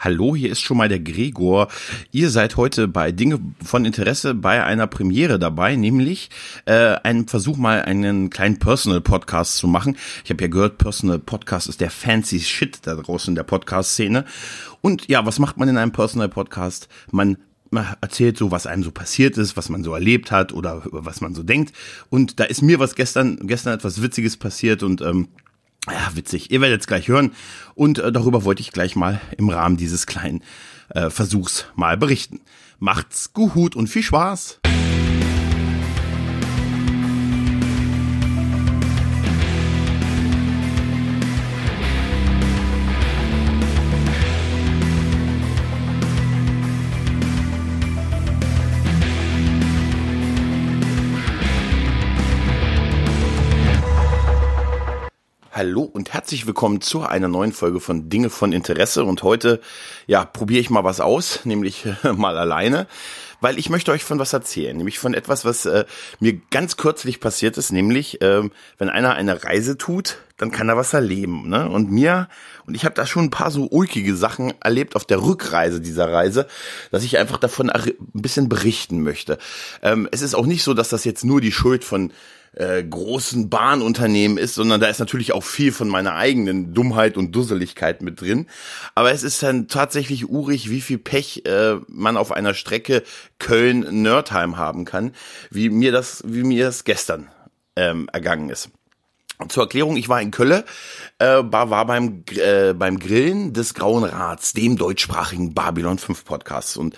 Hallo, hier ist schon mal der Gregor. Ihr seid heute bei Dinge von Interesse bei einer Premiere dabei, nämlich äh, einem Versuch mal einen kleinen Personal Podcast zu machen. Ich habe ja gehört, Personal Podcast ist der fancy Shit da draußen in der Podcast-Szene. Und ja, was macht man in einem Personal Podcast? Man erzählt so, was einem so passiert ist, was man so erlebt hat oder was man so denkt. Und da ist mir was gestern, gestern etwas Witziges passiert und ähm, ja, witzig. Ihr werdet es gleich hören. Und äh, darüber wollte ich gleich mal im Rahmen dieses kleinen äh, Versuchs mal berichten. Macht's gut und viel Spaß! Hallo und herzlich willkommen zu einer neuen Folge von Dinge von Interesse. Und heute, ja, probiere ich mal was aus, nämlich mal alleine, weil ich möchte euch von was erzählen, nämlich von etwas, was äh, mir ganz kürzlich passiert ist, nämlich äh, wenn einer eine Reise tut, dann kann er was erleben. Ne? Und mir, und ich habe da schon ein paar so ulkige Sachen erlebt auf der Rückreise dieser Reise, dass ich einfach davon ein bisschen berichten möchte. Ähm, es ist auch nicht so, dass das jetzt nur die Schuld von äh, großen Bahnunternehmen ist, sondern da ist natürlich auch viel von meiner eigenen Dummheit und Dusseligkeit mit drin. Aber es ist dann tatsächlich urig, wie viel Pech äh, man auf einer Strecke Köln-Nördheim haben kann, wie mir das, wie mir das gestern ähm, ergangen ist. Zur Erklärung, ich war in Kölle, äh, war beim, äh, beim Grillen des Grauen Rats, dem deutschsprachigen Babylon 5 Podcast. Und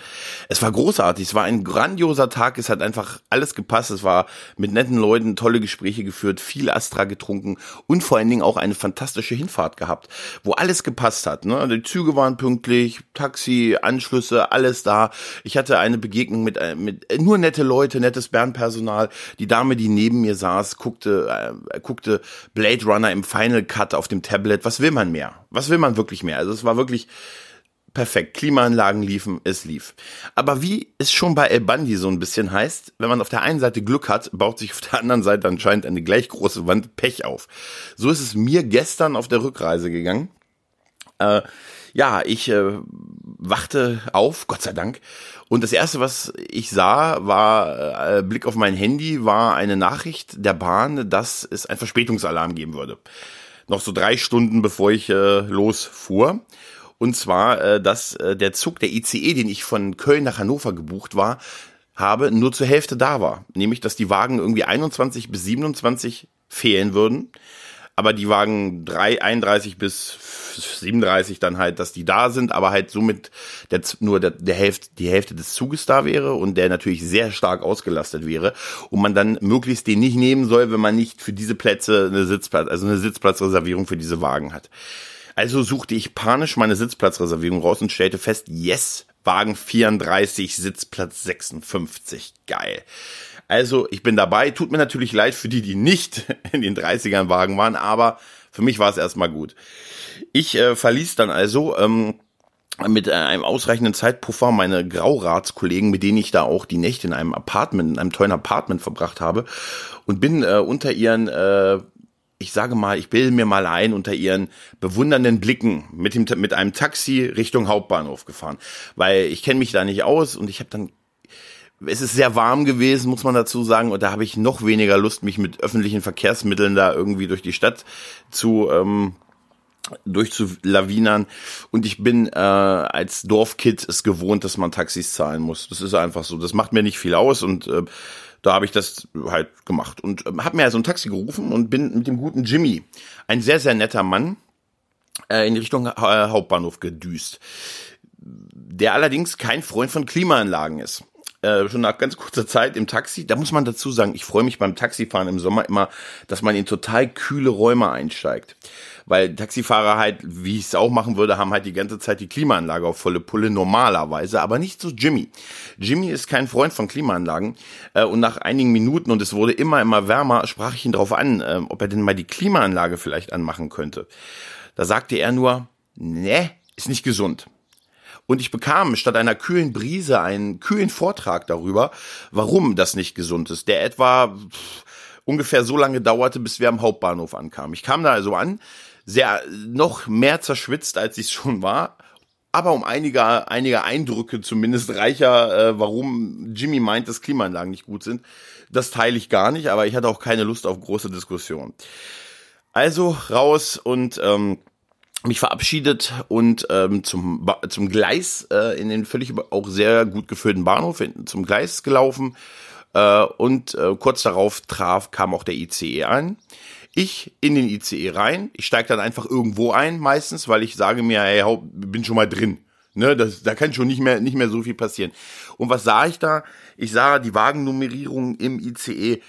es war großartig, es war ein grandioser Tag, es hat einfach alles gepasst, es war mit netten Leuten tolle Gespräche geführt, viel Astra getrunken und vor allen Dingen auch eine fantastische Hinfahrt gehabt, wo alles gepasst hat. Ne? Die Züge waren pünktlich, Taxi, Anschlüsse, alles da. Ich hatte eine Begegnung mit, äh, mit äh, nur nette Leute, nettes Bernpersonal. Die Dame, die neben mir saß, guckte, äh, guckte Blade Runner im Final Cut auf dem Tablet. Was will man mehr? Was will man wirklich mehr? Also es war wirklich perfekt. Klimaanlagen liefen, es lief. Aber wie es schon bei El Bandi so ein bisschen heißt, wenn man auf der einen Seite Glück hat, baut sich auf der anderen Seite anscheinend eine gleich große Wand Pech auf. So ist es mir gestern auf der Rückreise gegangen. Äh, ja, ich äh, wachte auf, Gott sei Dank. Und das erste, was ich sah, war äh, Blick auf mein Handy, war eine Nachricht der Bahn, dass es ein Verspätungsalarm geben würde. Noch so drei Stunden, bevor ich äh, losfuhr. Und zwar, äh, dass äh, der Zug, der ICE, den ich von Köln nach Hannover gebucht war, habe, nur zur Hälfte da war. Nämlich, dass die Wagen irgendwie 21 bis 27 fehlen würden aber die Wagen 3, 31 bis 37 dann halt, dass die da sind, aber halt somit der, nur der, der Hälfte, die Hälfte des Zuges da wäre und der natürlich sehr stark ausgelastet wäre und man dann möglichst den nicht nehmen soll, wenn man nicht für diese Plätze eine Sitzplatz, also eine Sitzplatzreservierung für diese Wagen hat. Also suchte ich panisch meine Sitzplatzreservierung raus und stellte fest, yes, Wagen 34, Sitzplatz 56. Geil. Also ich bin dabei. Tut mir natürlich leid für die, die nicht in den 30ern Wagen waren, aber für mich war es erstmal gut. Ich äh, verließ dann also ähm, mit äh, einem ausreichenden Zeitpuffer meine Grauratskollegen, mit denen ich da auch die Nächte in einem Apartment, in einem tollen Apartment verbracht habe und bin äh, unter ihren äh, ich sage mal, ich bilde mir mal ein, unter ihren bewundernden Blicken mit, dem, mit einem Taxi Richtung Hauptbahnhof gefahren. Weil ich kenne mich da nicht aus und ich habe dann es ist sehr warm gewesen, muss man dazu sagen, und da habe ich noch weniger Lust, mich mit öffentlichen Verkehrsmitteln da irgendwie durch die Stadt zu ähm, durchzulawinern. Und ich bin äh, als Dorfkid es gewohnt, dass man Taxis zahlen muss. Das ist einfach so. Das macht mir nicht viel aus und äh, da habe ich das halt gemacht und äh, habe mir also ein Taxi gerufen und bin mit dem guten Jimmy, ein sehr sehr netter Mann, äh, in Richtung äh, Hauptbahnhof gedüst. Der allerdings kein Freund von Klimaanlagen ist äh, schon nach ganz kurzer Zeit im Taxi. Da muss man dazu sagen, ich freue mich beim Taxifahren im Sommer immer, dass man in total kühle Räume einsteigt. Weil Taxifahrer halt, wie ich es auch machen würde, haben halt die ganze Zeit die Klimaanlage auf volle Pulle normalerweise, aber nicht so Jimmy. Jimmy ist kein Freund von Klimaanlagen äh, und nach einigen Minuten und es wurde immer, immer wärmer, sprach ich ihn darauf an, äh, ob er denn mal die Klimaanlage vielleicht anmachen könnte. Da sagte er nur, ne, ist nicht gesund. Und ich bekam statt einer kühlen Brise einen kühlen Vortrag darüber, warum das nicht gesund ist, der etwa ungefähr so lange dauerte, bis wir am Hauptbahnhof ankamen. Ich kam da also an, sehr noch mehr zerschwitzt, als ich schon war, aber um einige, einige Eindrücke zumindest reicher, äh, warum Jimmy meint, dass Klimaanlagen nicht gut sind. Das teile ich gar nicht, aber ich hatte auch keine Lust auf große Diskussionen. Also raus und ähm, mich verabschiedet und ähm, zum, zum Gleis äh, in den völlig auch sehr gut geführten Bahnhof zum Gleis gelaufen äh, und äh, kurz darauf traf kam auch der ICE ein. Ich in den ICE rein, ich steige dann einfach irgendwo ein meistens, weil ich sage mir, ey, bin schon mal drin. Ne, das, da kann schon nicht mehr, nicht mehr so viel passieren. Und was sah ich da? Ich sah die Wagennummerierung im ICE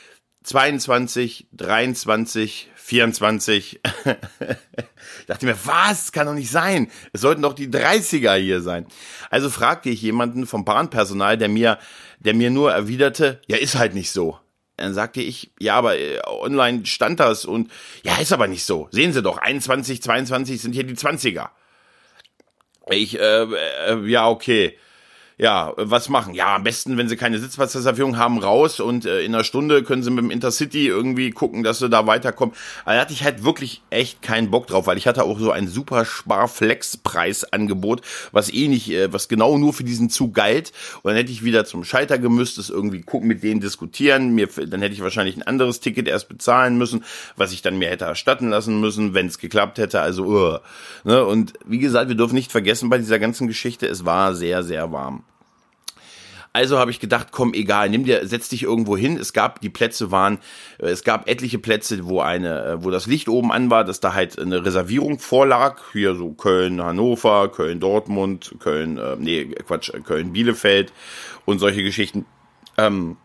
22, 23, 24. ich dachte mir, was? Kann doch nicht sein. Es sollten doch die 30er hier sein. Also fragte ich jemanden vom Bahnpersonal, der mir, der mir nur erwiderte, ja, ist halt nicht so. Dann sagte ich, ja, aber äh, online stand das und ja, ist aber nicht so. Sehen Sie doch, 21, 22 sind hier die 20er. Ich, äh, äh ja, okay ja, was machen? Ja, am besten, wenn sie keine Sitzplatzreservierung haben, raus und äh, in einer Stunde können sie mit dem Intercity irgendwie gucken, dass sie da weiterkommen. Aber da hatte ich halt wirklich echt keinen Bock drauf, weil ich hatte auch so ein super Spar-Flex-Preisangebot, was eh nicht, äh, was genau nur für diesen Zug galt. Und dann hätte ich wieder zum Scheiter gemüsst, das irgendwie gucken, mit denen diskutieren. Mir, dann hätte ich wahrscheinlich ein anderes Ticket erst bezahlen müssen, was ich dann mir hätte erstatten lassen müssen, wenn es geklappt hätte. Also, uh, ne? Und wie gesagt, wir dürfen nicht vergessen bei dieser ganzen Geschichte, es war sehr, sehr warm. Also habe ich gedacht, komm, egal, nimm dir, setz dich irgendwo hin. Es gab, die Plätze waren, äh, es gab etliche Plätze, wo eine, äh, wo das Licht oben an war, dass da halt eine Reservierung vorlag. Hier so Köln, Hannover, Köln, Dortmund, Köln, äh, nee, Quatsch, Köln, Bielefeld und solche Geschichten. Ähm,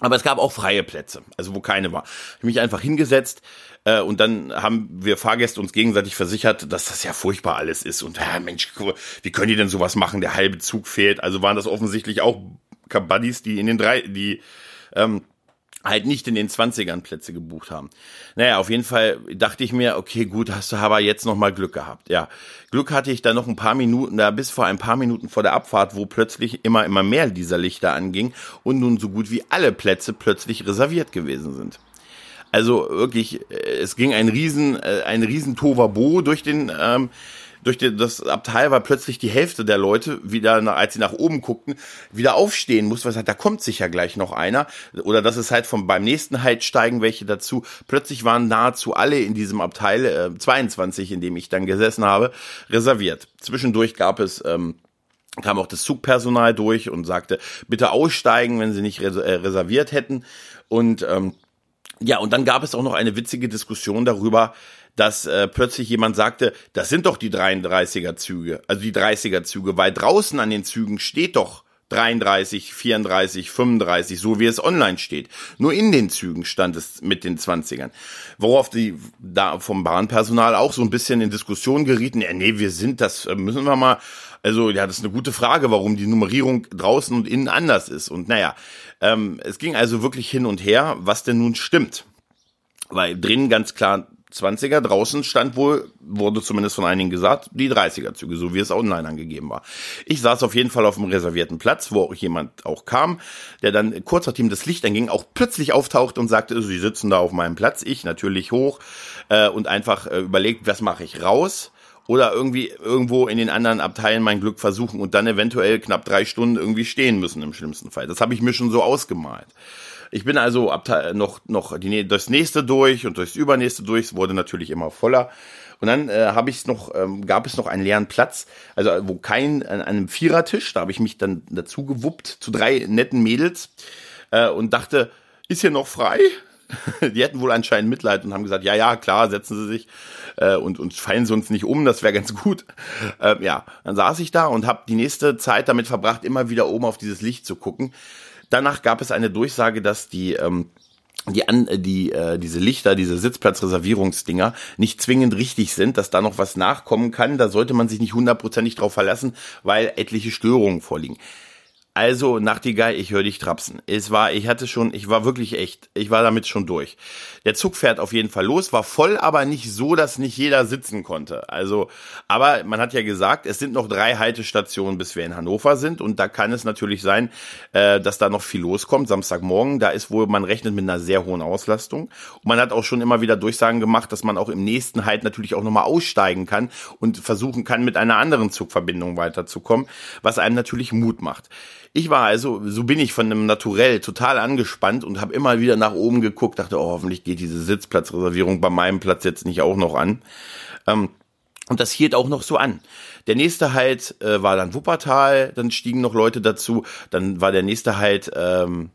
aber es gab auch freie Plätze, also wo keine war. Ich habe mich einfach hingesetzt äh, und dann haben wir Fahrgäste uns gegenseitig versichert, dass das ja furchtbar alles ist. Und ja, Mensch, wie können die denn sowas machen? Der halbe Zug fehlt. Also waren das offensichtlich auch Buddies, die in den drei, die ähm, halt nicht in den 20ern Plätze gebucht haben. Naja, auf jeden Fall dachte ich mir, okay, gut, hast du aber jetzt noch mal Glück gehabt. Ja, Glück hatte ich da noch ein paar Minuten, da bis vor ein paar Minuten vor der Abfahrt, wo plötzlich immer, immer mehr dieser Lichter anging und nun so gut wie alle Plätze plötzlich reserviert gewesen sind. Also wirklich, äh, es ging ein riesen, äh, ein riesen Tovabo durch den, ähm, durch die, das Abteil war plötzlich die Hälfte der Leute wieder, als sie nach oben guckten, wieder aufstehen musste, weil halt, da kommt sicher gleich noch einer. Oder das ist halt vom, beim nächsten Halt steigen welche dazu. Plötzlich waren nahezu alle in diesem Abteil, äh, 22, in dem ich dann gesessen habe, reserviert. Zwischendurch gab es, ähm, kam auch das Zugpersonal durch und sagte, bitte aussteigen, wenn sie nicht res äh, reserviert hätten. Und ähm, ja, und dann gab es auch noch eine witzige Diskussion darüber, dass äh, plötzlich jemand sagte, das sind doch die 33er Züge, also die 30er Züge, weil draußen an den Zügen steht doch 33, 34, 35, so wie es online steht. Nur in den Zügen stand es mit den 20ern. Worauf die da vom Bahnpersonal auch so ein bisschen in Diskussion gerieten. Ja, nee, wir sind, das äh, müssen wir mal. Also, ja, das ist eine gute Frage, warum die Nummerierung draußen und innen anders ist. Und naja, ähm, es ging also wirklich hin und her, was denn nun stimmt. Weil drinnen ganz klar 20er, draußen stand wohl, wurde zumindest von einigen gesagt, die 30er Züge, so wie es online angegeben war. Ich saß auf jeden Fall auf dem reservierten Platz, wo auch jemand auch kam, der dann kurz nachdem das Licht anging, auch plötzlich auftaucht und sagte, sie sitzen da auf meinem Platz, ich natürlich hoch äh, und einfach äh, überlegt, was mache ich raus oder irgendwie irgendwo in den anderen Abteilen mein Glück versuchen und dann eventuell knapp drei Stunden irgendwie stehen müssen im schlimmsten Fall. Das habe ich mir schon so ausgemalt. Ich bin also noch, noch die, das nächste durch und durchs übernächste durch. Es wurde natürlich immer voller. Und dann äh, habe ich noch, ähm, gab es noch einen leeren Platz, also wo kein, an einem Vierertisch, da habe ich mich dann dazu gewuppt zu drei netten Mädels äh, und dachte, ist hier noch frei? Die hätten wohl anscheinend Mitleid und haben gesagt, ja, ja, klar, setzen Sie sich äh, und, und fallen Sie uns nicht um, das wäre ganz gut. Äh, ja, dann saß ich da und habe die nächste Zeit damit verbracht, immer wieder oben auf dieses Licht zu gucken. Danach gab es eine Durchsage, dass die ähm, die an die äh, diese Lichter, diese Sitzplatzreservierungsdinger nicht zwingend richtig sind, dass da noch was nachkommen kann. Da sollte man sich nicht hundertprozentig drauf verlassen, weil etliche Störungen vorliegen. Also, Nachtigall, ich höre dich trapsen. Es war, ich hatte schon, ich war wirklich echt, ich war damit schon durch. Der Zug fährt auf jeden Fall los, war voll, aber nicht so, dass nicht jeder sitzen konnte. Also, aber man hat ja gesagt, es sind noch drei Haltestationen, bis wir in Hannover sind. Und da kann es natürlich sein, äh, dass da noch viel loskommt. Samstagmorgen, da ist wohl, man rechnet mit einer sehr hohen Auslastung. Und man hat auch schon immer wieder Durchsagen gemacht, dass man auch im nächsten Halt natürlich auch nochmal aussteigen kann und versuchen kann, mit einer anderen Zugverbindung weiterzukommen, was einem natürlich Mut macht. Ich war also, so bin ich von einem Naturell total angespannt und habe immer wieder nach oben geguckt, dachte, oh, hoffentlich geht diese Sitzplatzreservierung bei meinem Platz jetzt nicht auch noch an. Ähm, und das hielt auch noch so an. Der nächste Halt äh, war dann Wuppertal, dann stiegen noch Leute dazu, dann war der nächste Halt, ähm,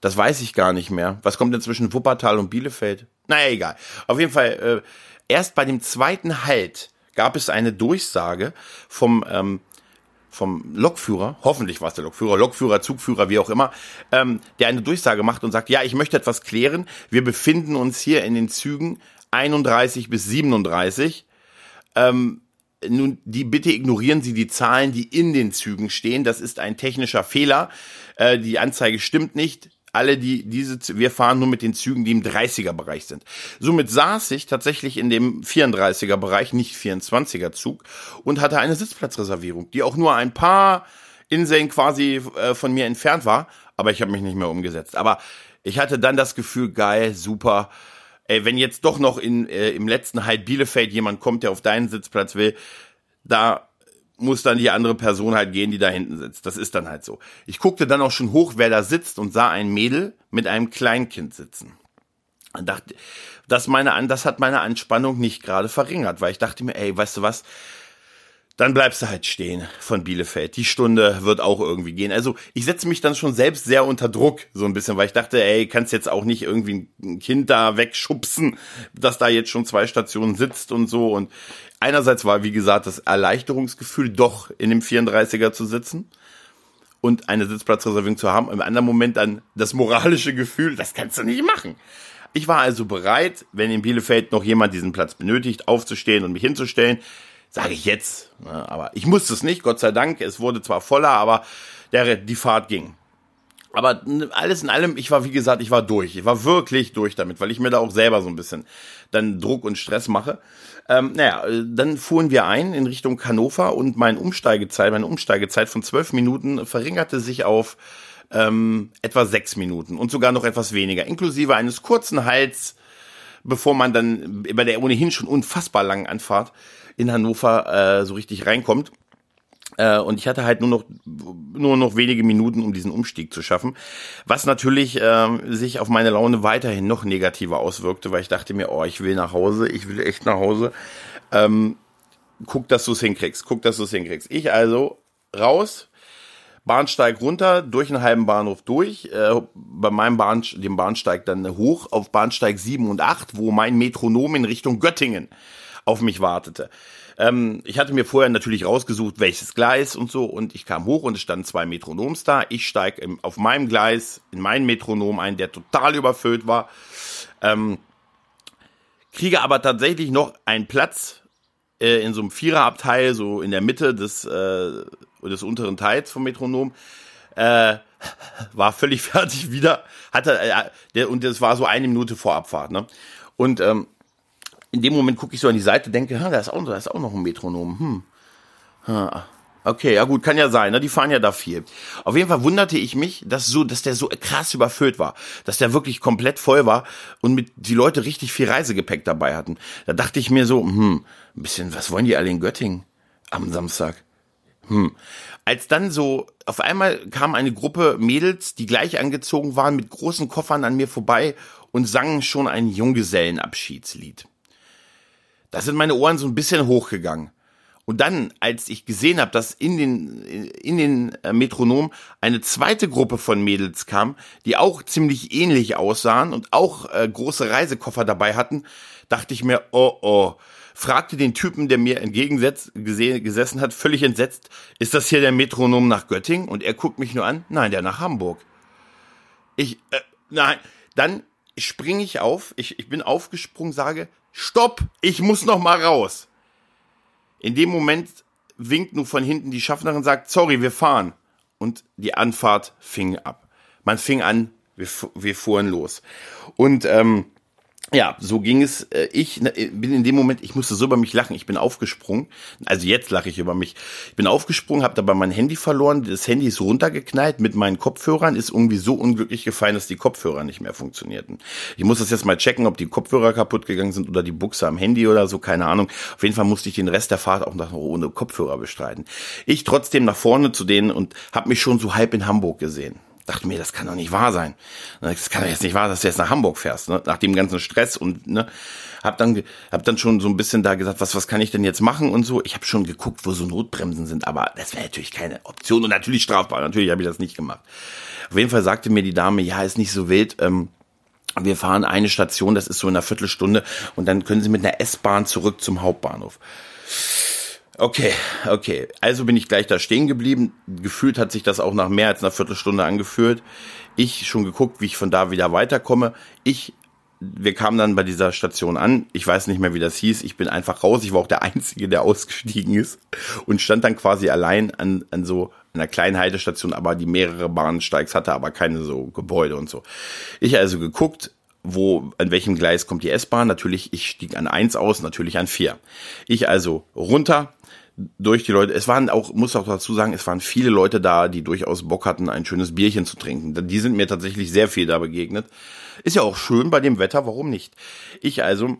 das weiß ich gar nicht mehr. Was kommt denn zwischen Wuppertal und Bielefeld? Naja, egal. Auf jeden Fall, äh, erst bei dem zweiten Halt gab es eine Durchsage vom ähm, vom Lokführer, hoffentlich war es der Lokführer, Lokführer, Zugführer, wie auch immer, ähm, der eine Durchsage macht und sagt, ja, ich möchte etwas klären. Wir befinden uns hier in den Zügen 31 bis 37. Ähm, nun, die bitte ignorieren Sie die Zahlen, die in den Zügen stehen. Das ist ein technischer Fehler. Äh, die Anzeige stimmt nicht alle, die diese, wir fahren nur mit den Zügen, die im 30er Bereich sind. Somit saß ich tatsächlich in dem 34er Bereich, nicht 24er Zug und hatte eine Sitzplatzreservierung, die auch nur ein paar Inseln quasi äh, von mir entfernt war, aber ich habe mich nicht mehr umgesetzt. Aber ich hatte dann das Gefühl, geil, super. Ey, wenn jetzt doch noch in, äh, im letzten Halt Bielefeld jemand kommt, der auf deinen Sitzplatz will, da muss dann die andere Person halt gehen, die da hinten sitzt. Das ist dann halt so. Ich guckte dann auch schon hoch, wer da sitzt und sah ein Mädel mit einem Kleinkind sitzen. Und dachte, das meine, das hat meine Anspannung nicht gerade verringert, weil ich dachte mir, ey, weißt du was? Dann bleibst du halt stehen von Bielefeld. Die Stunde wird auch irgendwie gehen. Also ich setze mich dann schon selbst sehr unter Druck, so ein bisschen, weil ich dachte, ey, kannst jetzt auch nicht irgendwie ein Kind da wegschubsen, das da jetzt schon zwei Stationen sitzt und so. Und einerseits war, wie gesagt, das Erleichterungsgefühl, doch in dem 34er zu sitzen und eine Sitzplatzreservierung zu haben. Im anderen Moment dann das moralische Gefühl, das kannst du nicht machen. Ich war also bereit, wenn in Bielefeld noch jemand diesen Platz benötigt, aufzustehen und mich hinzustellen. Sage ich jetzt. Aber ich musste es nicht, Gott sei Dank. Es wurde zwar voller, aber der, die Fahrt ging. Aber alles in allem, ich war, wie gesagt, ich war durch. Ich war wirklich durch damit, weil ich mir da auch selber so ein bisschen dann Druck und Stress mache. Ähm, naja, dann fuhren wir ein in Richtung Hannover und meine Umsteigezeit, meine Umsteigezeit von zwölf Minuten verringerte sich auf ähm, etwa sechs Minuten und sogar noch etwas weniger, inklusive eines kurzen Hals, bevor man dann bei der ohnehin schon unfassbar langen Anfahrt in Hannover äh, so richtig reinkommt. Äh, und ich hatte halt nur noch, nur noch wenige Minuten, um diesen Umstieg zu schaffen. Was natürlich äh, sich auf meine Laune weiterhin noch negativer auswirkte, weil ich dachte mir, oh, ich will nach Hause, ich will echt nach Hause. Ähm, guck, dass du es hinkriegst, guck, dass du es hinkriegst. Ich also raus, Bahnsteig runter, durch einen halben Bahnhof durch, äh, bei meinem Bahn, dem Bahnsteig dann hoch auf Bahnsteig 7 und 8, wo mein Metronom in Richtung Göttingen auf mich wartete. Ähm, ich hatte mir vorher natürlich rausgesucht, welches Gleis und so, und ich kam hoch und es standen zwei Metronoms da. Ich steige auf meinem Gleis in meinen Metronom ein, der total überfüllt war. Ähm, kriege aber tatsächlich noch einen Platz äh, in so einem Viererabteil, so in der Mitte des, äh, des unteren Teils vom Metronom. Äh, war völlig fertig wieder, hatte, äh, der, und das war so eine Minute vor Abfahrt, ne? Und ähm, in dem Moment gucke ich so an die Seite, denke, da ist auch, da ist auch noch ein Metronom. Hm. Okay, ja gut, kann ja sein, ne? Die fahren ja da viel. Auf jeden Fall wunderte ich mich, dass so, dass der so krass überfüllt war, dass der wirklich komplett voll war und mit die Leute richtig viel Reisegepäck dabei hatten. Da dachte ich mir so, hm, ein bisschen, was wollen die alle in Göttingen am Samstag? Hm. Als dann so auf einmal kam eine Gruppe Mädels, die gleich angezogen waren, mit großen Koffern an mir vorbei und sangen schon ein Junggesellenabschiedslied. Da sind meine Ohren so ein bisschen hochgegangen. Und dann, als ich gesehen habe, dass in den, in den äh, Metronom eine zweite Gruppe von Mädels kam, die auch ziemlich ähnlich aussahen und auch äh, große Reisekoffer dabei hatten, dachte ich mir, oh oh, fragte den Typen, der mir entgegengesessen hat, völlig entsetzt, ist das hier der Metronom nach Göttingen? Und er guckt mich nur an, nein, der nach Hamburg. Ich, äh, nein, dann springe ich auf, ich, ich bin aufgesprungen, sage, stopp, ich muss noch mal raus. In dem Moment winkt nur von hinten die Schaffnerin, sagt, sorry, wir fahren. und die Anfahrt fing ab. Man fing an, wir, wir fuhren los. Und ähm, ja, so ging es. Äh, ich äh, bin in dem Moment, ich musste so über mich lachen. Ich bin aufgesprungen. Also jetzt lache ich über mich. Ich bin aufgesprungen, habe dabei mein Handy verloren. Das Handy ist runtergeknallt mit meinen Kopfhörern. Ist irgendwie so unglücklich gefallen, dass die Kopfhörer nicht mehr funktionierten. Ich muss das jetzt mal checken, ob die Kopfhörer kaputt gegangen sind oder die Buchse am Handy oder so. Keine Ahnung. Auf jeden Fall musste ich den Rest der Fahrt auch noch ohne Kopfhörer bestreiten. Ich trotzdem nach vorne zu denen und habe mich schon so halb in Hamburg gesehen dachte mir, das kann doch nicht wahr sein. Das kann doch jetzt nicht wahr, dass du jetzt nach Hamburg fährst, ne? nach dem ganzen Stress und ne, hab dann hab dann schon so ein bisschen da gesagt, was was kann ich denn jetzt machen und so. Ich habe schon geguckt, wo so Notbremsen sind, aber das wäre natürlich keine Option und natürlich strafbar. Natürlich habe ich das nicht gemacht. Auf jeden Fall sagte mir die Dame, ja, ist nicht so wild. Ähm, wir fahren eine Station, das ist so in einer Viertelstunde und dann können Sie mit einer S-Bahn zurück zum Hauptbahnhof. Okay, okay. Also bin ich gleich da stehen geblieben. Gefühlt hat sich das auch nach mehr als einer Viertelstunde angeführt. Ich schon geguckt, wie ich von da wieder weiterkomme. Ich, wir kamen dann bei dieser Station an. Ich weiß nicht mehr, wie das hieß. Ich bin einfach raus. Ich war auch der Einzige, der ausgestiegen ist und stand dann quasi allein an, an so einer kleinen Haltestation, aber die mehrere Bahnsteigs hatte, aber keine so Gebäude und so. Ich also geguckt, wo, an welchem Gleis kommt die S-Bahn? Natürlich, ich stieg an eins aus, natürlich an vier. Ich also runter, durch die Leute, es waren auch, muss auch dazu sagen, es waren viele Leute da, die durchaus Bock hatten, ein schönes Bierchen zu trinken. Die sind mir tatsächlich sehr viel da begegnet. Ist ja auch schön bei dem Wetter, warum nicht? Ich also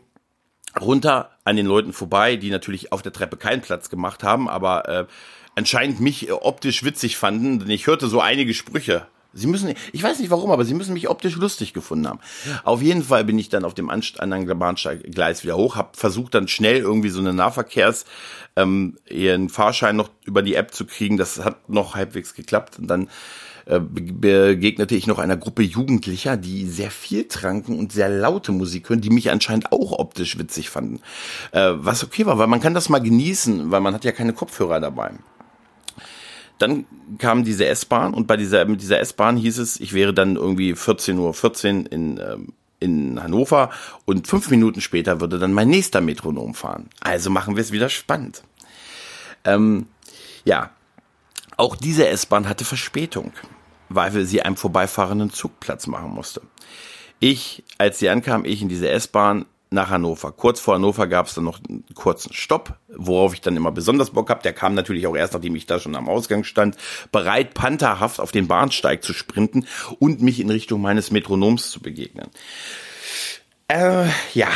runter an den Leuten vorbei, die natürlich auf der Treppe keinen Platz gemacht haben, aber äh, anscheinend mich optisch witzig fanden, denn ich hörte so einige Sprüche Sie müssen, ich weiß nicht warum, aber sie müssen mich optisch lustig gefunden haben. Auf jeden Fall bin ich dann auf dem anderen Bahngleis wieder hoch, habe versucht dann schnell irgendwie so eine Nahverkehrs, ähm, ihren Fahrschein noch über die App zu kriegen. Das hat noch halbwegs geklappt und dann äh, begegnete ich noch einer Gruppe Jugendlicher, die sehr viel tranken und sehr laute Musik hören, die mich anscheinend auch optisch witzig fanden. Äh, was okay war, weil man kann das mal genießen, weil man hat ja keine Kopfhörer dabei. Dann kam diese S-Bahn und bei dieser, mit dieser S-Bahn hieß es, ich wäre dann irgendwie 14.14 Uhr 14 in, ähm, in Hannover und fünf Minuten später würde dann mein nächster Metronom fahren. Also machen wir es wieder spannend. Ähm, ja, auch diese S-Bahn hatte Verspätung, weil wir sie einem vorbeifahrenden Zugplatz machen musste. Ich, als sie ankam, ich in diese S-Bahn, nach Hannover. Kurz vor Hannover gab es dann noch einen kurzen Stopp, worauf ich dann immer besonders Bock habe. Der kam natürlich auch erst, nachdem ich da schon am Ausgang stand, bereit, pantherhaft auf den Bahnsteig zu sprinten und mich in Richtung meines Metronoms zu begegnen. Äh, ja.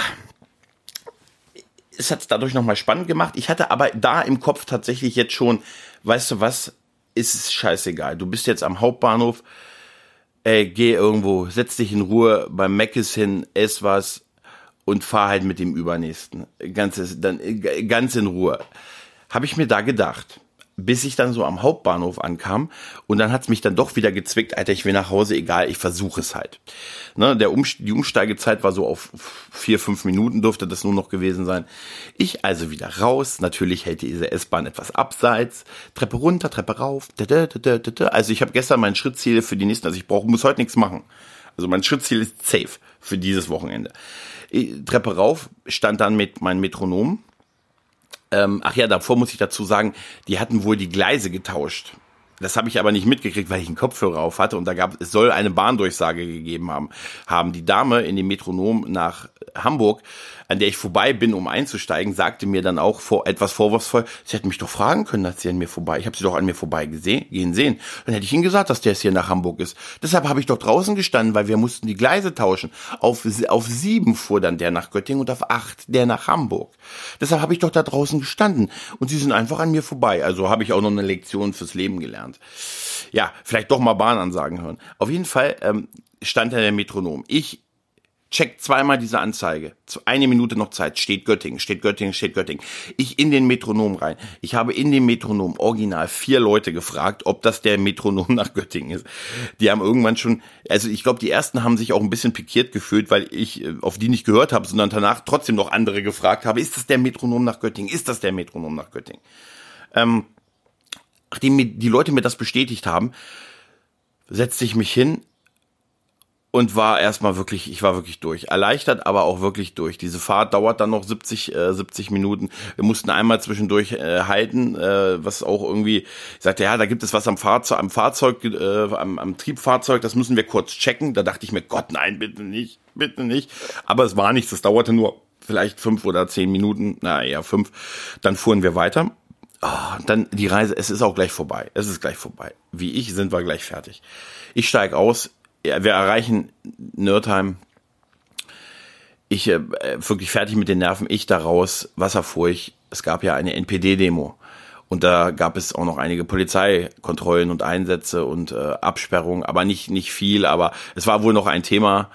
Es hat es dadurch nochmal spannend gemacht. Ich hatte aber da im Kopf tatsächlich jetzt schon, weißt du was, ist es scheißegal. Du bist jetzt am Hauptbahnhof, äh, geh irgendwo, setz dich in Ruhe beim Meckes hin, ess was, und fahr halt mit dem übernächsten. Ganz, dann, ganz in Ruhe. Habe ich mir da gedacht. Bis ich dann so am Hauptbahnhof ankam und dann hat's mich dann doch wieder gezwickt, Alter, ich will nach Hause, egal, ich versuche es halt. Ne, der um, die Umsteigezeit war so auf vier, fünf Minuten dürfte das nur noch gewesen sein. Ich also wieder raus, natürlich hält diese S-Bahn etwas abseits, Treppe runter, Treppe rauf, also ich habe gestern mein Schrittziel für die nächsten, also ich brauche, muss heute nichts machen. Also mein Schrittziel ist safe für dieses Wochenende. Treppe rauf, stand dann mit meinem Metronom. Ähm, ach ja, davor muss ich dazu sagen, die hatten wohl die Gleise getauscht. Das habe ich aber nicht mitgekriegt, weil ich einen Kopfhörer auf hatte und da gab es soll eine Bahndurchsage gegeben haben. Haben die Dame in dem Metronom nach Hamburg, an der ich vorbei bin, um einzusteigen, sagte mir dann auch vor etwas vorwurfsvoll, sie hätte mich doch fragen können, dass sie an mir vorbei. Ich habe sie doch an mir vorbei gesehen, gehen sehen. Dann hätte ich ihnen gesagt, dass der es hier nach Hamburg ist. Deshalb habe ich doch draußen gestanden, weil wir mussten die Gleise tauschen. Auf auf sieben fuhr dann der nach Göttingen und auf acht der nach Hamburg. Deshalb habe ich doch da draußen gestanden und sie sind einfach an mir vorbei. Also habe ich auch noch eine Lektion fürs Leben gelernt. Ja, vielleicht doch mal Bahnansagen hören. Auf jeden Fall ähm, stand da der Metronom. Ich check zweimal diese Anzeige. Eine Minute noch Zeit. Steht Göttingen, steht Göttingen, steht Göttingen. Ich in den Metronom rein. Ich habe in dem Metronom original vier Leute gefragt, ob das der Metronom nach Göttingen ist. Die haben irgendwann schon, also ich glaube, die ersten haben sich auch ein bisschen pikiert gefühlt, weil ich äh, auf die nicht gehört habe, sondern danach trotzdem noch andere gefragt habe, ist das der Metronom nach Göttingen? Ist das der Metronom nach Göttingen? Ähm, nachdem die Leute mir das bestätigt haben, setzte ich mich hin, und war erstmal wirklich, ich war wirklich durch. Erleichtert, aber auch wirklich durch. Diese Fahrt dauert dann noch 70, äh, 70 Minuten. Wir mussten einmal zwischendurch äh, halten, äh, was auch irgendwie, ich sagte, ja, da gibt es was am Fahrzeug, am Fahrzeug, äh, am, am Triebfahrzeug, das müssen wir kurz checken. Da dachte ich mir, Gott, nein, bitte nicht, bitte nicht. Aber es war nichts, das dauerte nur vielleicht fünf oder zehn Minuten, na eher fünf. Dann fuhren wir weiter. Oh, dann die Reise, es ist auch gleich vorbei. Es ist gleich vorbei. Wie ich sind wir gleich fertig. Ich steige aus, wir erreichen Nerdheim. Ich äh, wirklich fertig mit den Nerven. Ich daraus, Wasserfurcht. Es gab ja eine NPD-Demo. Und da gab es auch noch einige Polizeikontrollen und Einsätze und äh, Absperrungen, aber nicht, nicht viel, aber es war wohl noch ein Thema.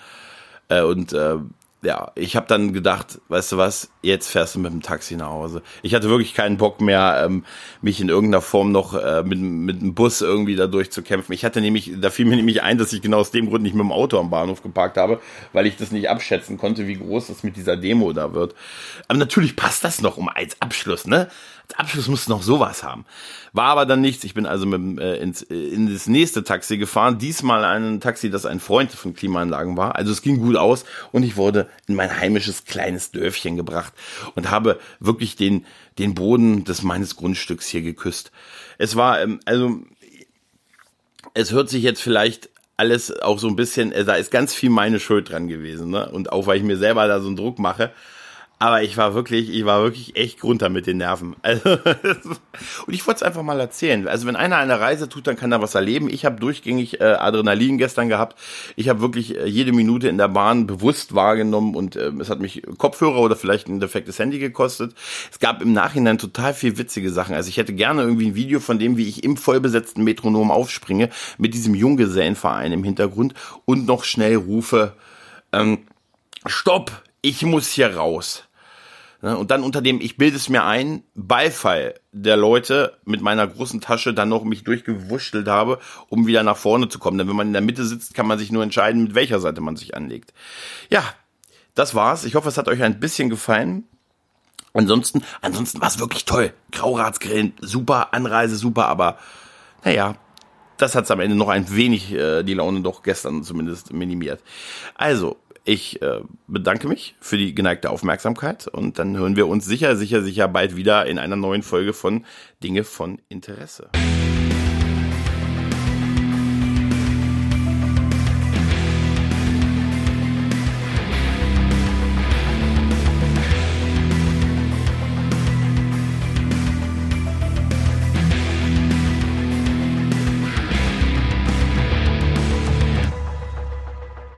Äh, und äh, ja, ich habe dann gedacht, weißt du was, jetzt fährst du mit dem Taxi nach Hause. Ich hatte wirklich keinen Bock mehr, ähm, mich in irgendeiner Form noch äh, mit, mit dem Bus irgendwie da durchzukämpfen. Ich hatte nämlich, da fiel mir nämlich ein, dass ich genau aus dem Grund nicht mit dem Auto am Bahnhof geparkt habe, weil ich das nicht abschätzen konnte, wie groß das mit dieser Demo da wird. Aber natürlich passt das noch um als Abschluss, ne? Als Abschluss musst du noch sowas haben. War aber dann nichts. Ich bin also mit, äh, ins, äh, in das nächste Taxi gefahren. Diesmal ein Taxi, das ein Freund von Klimaanlagen war. Also es ging gut aus und ich wurde in mein heimisches kleines Dörfchen gebracht und habe wirklich den, den Boden des meines Grundstücks hier geküsst. Es war, ähm, also, es hört sich jetzt vielleicht alles auch so ein bisschen, äh, da ist ganz viel meine Schuld dran gewesen, ne? Und auch weil ich mir selber da so einen Druck mache. Aber ich war wirklich, ich war wirklich echt runter mit den Nerven. Also, und ich wollte es einfach mal erzählen. Also wenn einer eine Reise tut, dann kann er was erleben. Ich habe durchgängig äh, Adrenalin gestern gehabt. Ich habe wirklich äh, jede Minute in der Bahn bewusst wahrgenommen und äh, es hat mich Kopfhörer oder vielleicht ein defektes Handy gekostet. Es gab im Nachhinein total viel witzige Sachen. Also ich hätte gerne irgendwie ein Video von dem, wie ich im vollbesetzten Metronom aufspringe, mit diesem Junggesellenverein im Hintergrund und noch schnell rufe, ähm, Stopp, ich muss hier raus. Ne? Und dann unter dem, ich bilde es mir ein, Beifall der Leute mit meiner großen Tasche dann noch mich durchgewurschtelt habe, um wieder nach vorne zu kommen. Denn wenn man in der Mitte sitzt, kann man sich nur entscheiden, mit welcher Seite man sich anlegt. Ja, das war's. Ich hoffe, es hat euch ein bisschen gefallen. Ansonsten, ansonsten war es wirklich toll. Grauratsgrillen, super, Anreise super, aber naja, das hat's am Ende noch ein wenig äh, die Laune doch gestern zumindest minimiert. Also, ich äh, bedanke mich für die geneigte Aufmerksamkeit und dann hören wir uns sicher, sicher, sicher bald wieder in einer neuen Folge von Dinge von Interesse.